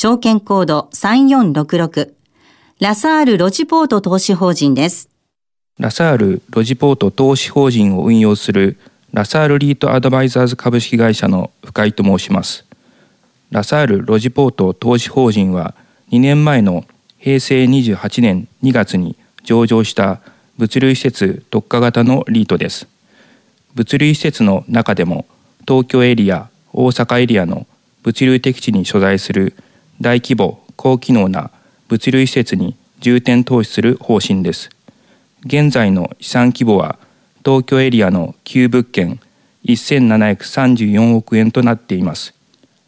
証券コード3466ラサールロジポート投資法人です。ラサールロジポート投資法人を運用するラサールリートアドバイザーズ株式会社の深井と申します。ラサールロジポート投資法人は2年前の平成28年2月に上場した物流施設特化型のリートです。物流施設の中でも東京エリア、大阪エリアの物流適地に所在する大規模高機能な物流施設に重点投資する方針です。現在の資産規模は東京エリアの旧物件1734億円となっています。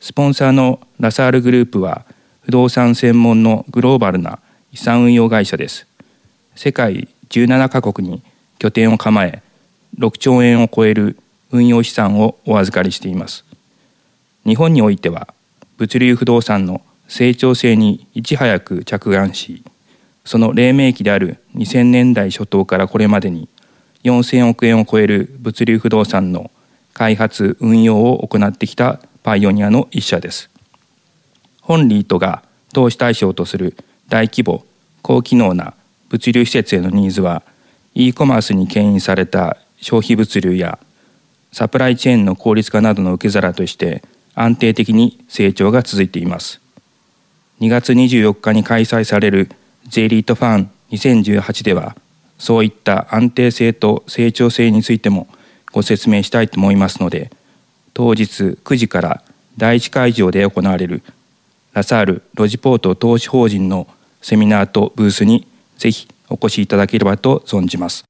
スポンサーのラサールグループは不動産専門のグローバルな遺産運用会社です。世界17カ国に拠点を構え、6兆円を超える運用資産をお預かりしています。日本においては物流不動産の成長性にいち早く着眼し、その黎明期である2000年代初頭からこれまでに4000億円を超える物流不動産の開発運用を行ってきたパイオニアの一社です。本リートが投資対象とする大規模高機能な物流施設へのニーズは e コマースに牽引された消費物流やサプライチェーンの効率化などの受け皿として安定的に成長が続いています。2月24日に開催される J リートファン2018ではそういった安定性と成長性についてもご説明したいと思いますので当日9時から第1会場で行われるラサールロジポート投資法人のセミナーとブースにぜひお越しいただければと存じます。